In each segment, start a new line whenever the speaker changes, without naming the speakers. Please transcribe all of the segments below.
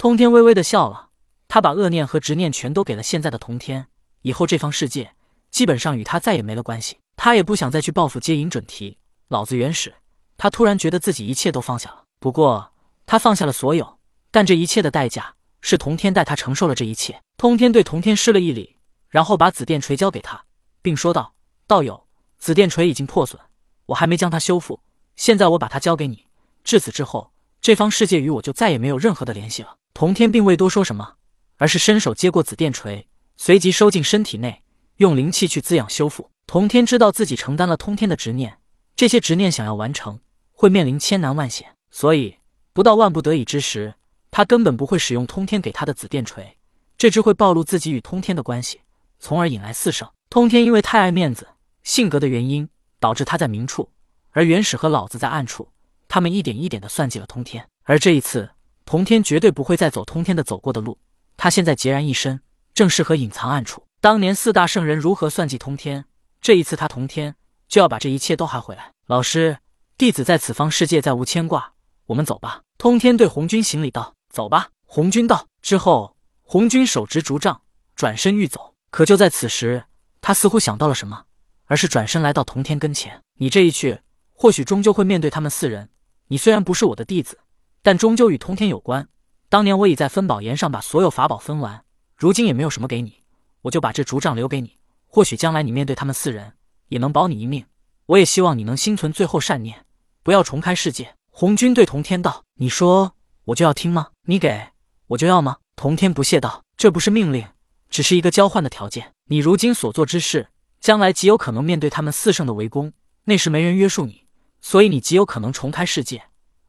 通天微微的笑了，他把恶念和执念全都给了现在的通天，以后这方世界基本上与他再也没了关系。他也不想再去报复接引准提老子原始。他突然觉得自己一切都放下了，不过他放下了所有，但这一切的代价是童天带他承受了这一切。通天对童天施了一礼，然后把紫电锤交给他，并说道：“道友，紫电锤已经破损，我还没将它修复，现在我把它交给你。至此之后，这方世界与我就再也没有任何的联系了。”童天并未多说什么，而是伸手接过紫电锤，随即收进身体内，用灵气去滋养修复。童天知道自己承担了通天的执念，这些执念想要完成。会面临千难万险，所以不到万不得已之时，他根本不会使用通天给他的紫电锤，这只会暴露自己与通天的关系，从而引来四圣。通天因为太爱面子、性格的原因，导致他在明处，而元始和老子在暗处，他们一点一点的算计了通天。而这一次，通天绝对不会再走通天的走过的路，他现在孑然一身，正适合隐藏暗处。当年四大圣人如何算计通天，这一次他通天就要把这一切都还回来。老师。弟子在此方世界再无牵挂，我们走吧。通天对红军行礼道：“走吧。”红军道。之后，红军手执竹杖，转身欲走。可就在此时，他似乎想到了什么，而是转身来到童天跟前：“你这一去，或许终究会面对他们四人。你虽然不是我的弟子，但终究与通天有关。当年我已在分宝岩上把所有法宝分完，如今也没有什么给你，我就把这竹杖留给你。或许将来你面对他们四人，也能保你一命。我也希望你能心存最后善念。”不要重开世界。红军对童天道：“你说我就要听吗？你给我就要吗？”童天不屑道：“这不是命令，只是一个交换的条件。你如今所做之事，将来极有可能面对他们四圣的围攻，那时没人约束你，所以你极有可能重开世界。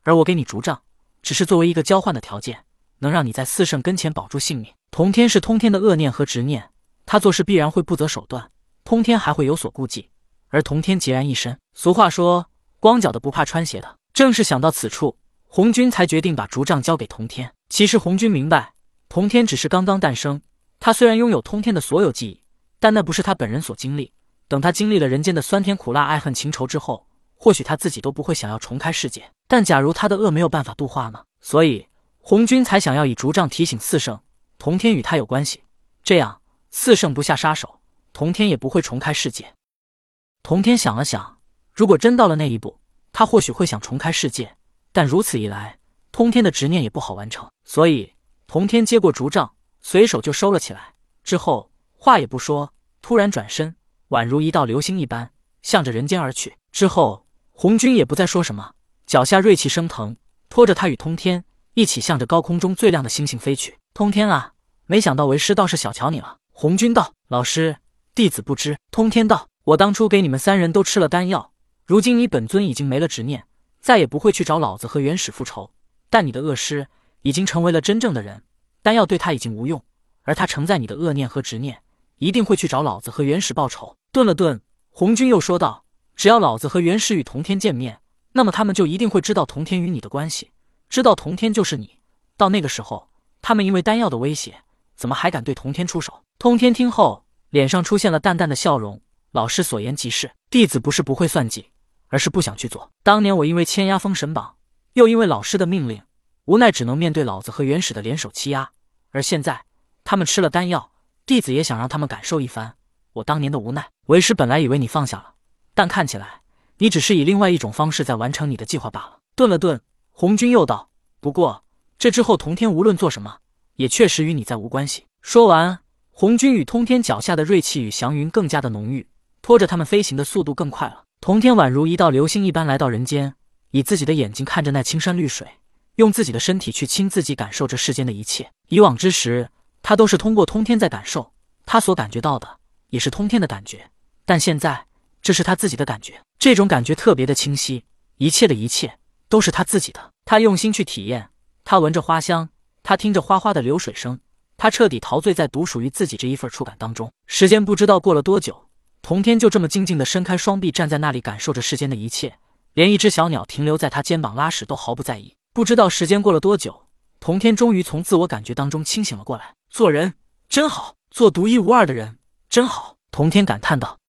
而我给你竹杖，只是作为一个交换的条件，能让你在四圣跟前保住性命。”童天是通天的恶念和执念，他做事必然会不择手段，通天还会有所顾忌，而童天孑然一身。俗话说。光脚的不怕穿鞋的，正是想到此处，红军才决定把竹杖交给童天。其实红军明白，童天只是刚刚诞生，他虽然拥有通天的所有记忆，但那不是他本人所经历。等他经历了人间的酸甜苦辣、爱恨情仇之后，或许他自己都不会想要重开世界。但假如他的恶没有办法度化呢？所以红军才想要以竹杖提醒四圣，童天与他有关系，这样四圣不下杀手，童天也不会重开世界。童天想了想。如果真到了那一步，他或许会想重开世界，但如此一来，通天的执念也不好完成。所以，童天接过竹杖，随手就收了起来。之后，话也不说，突然转身，宛如一道流星一般，向着人间而去。之后，红军也不再说什么，脚下锐气升腾，拖着他与通天一起向着高空中最亮的星星飞去。通天啊，没想到为师倒是小瞧你了。红军道：“老师，弟子不知。”通天道：“我当初给你们三人都吃了丹药。”如今你本尊已经没了执念，再也不会去找老子和元始复仇。但你的恶师已经成为了真正的人，丹药对他已经无用，而他承载你的恶念和执念，一定会去找老子和元始报仇。顿了顿，红军又说道：“只要老子和元始与童天见面，那么他们就一定会知道童天与你的关系，知道童天就是你。到那个时候，他们因为丹药的威胁，怎么还敢对童天出手？”通天听后，脸上出现了淡淡的笑容：“老师所言极是，弟子不是不会算计。”而是不想去做。当年我因为签压封神榜，又因为老师的命令，无奈只能面对老子和元始的联手欺压。而现在他们吃了丹药，弟子也想让他们感受一番我当年的无奈。为师本来以为你放下了，但看起来你只是以另外一种方式在完成你的计划罢了。顿了顿，红军又道：“不过这之后，童天无论做什么，也确实与你再无关系。”说完，红军与通天脚下的锐气与祥云更加的浓郁，拖着他们飞行的速度更快了。童天宛如一道流星一般来到人间，以自己的眼睛看着那青山绿水，用自己的身体去亲自己感受这世间的一切。以往之时，他都是通过通天在感受，他所感觉到的也是通天的感觉。但现在，这是他自己的感觉，这种感觉特别的清晰，一切的一切都是他自己的。他用心去体验，他闻着花香，他听着哗哗的流水声，他彻底陶醉在独属于自己这一份触感当中。时间不知道过了多久。童天就这么静静的伸开双臂，站在那里，感受着世间的一切，连一只小鸟停留在他肩膀拉屎都毫不在意。不知道时间过了多久，童天终于从自我感觉当中清醒了过来。做人真好，做独一无二的人真好。童天感叹道。